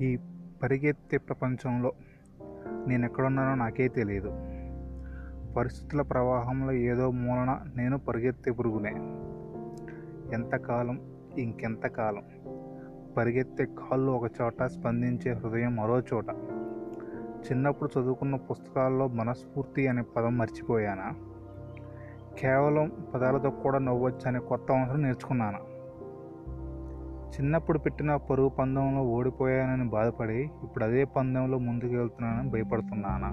ఈ పరిగెత్తే ప్రపంచంలో నేను ఎక్కడున్నానో నాకే తెలియదు పరిస్థితుల ప్రవాహంలో ఏదో మూలన నేను పరిగెత్తే పురుగునే. ఎంతకాలం? ఇంకెంతకాలం? పరిగెత్తే కాళ్ళు ఒక చోట స్పందించే హృదయం మరో చోట. చిన్నప్పుడు చదువుకున్న పుస్తకాల్లో మనస్ఫూర్తి అనే పదం మర్చిపోయానా? కేవలం పదాలతో కూడా నవ్వచ్చు అనే కొత్త అంశం నేర్చుకున్నాను? చిన్నప్పుడు పెట్టిన పరుగు పందెంలో ఓడిపోయానని బాధపడి ఇప్పుడు అదే పందెంలో ముందుకు వెళ్తున్నానని భయపడుతున్నానా?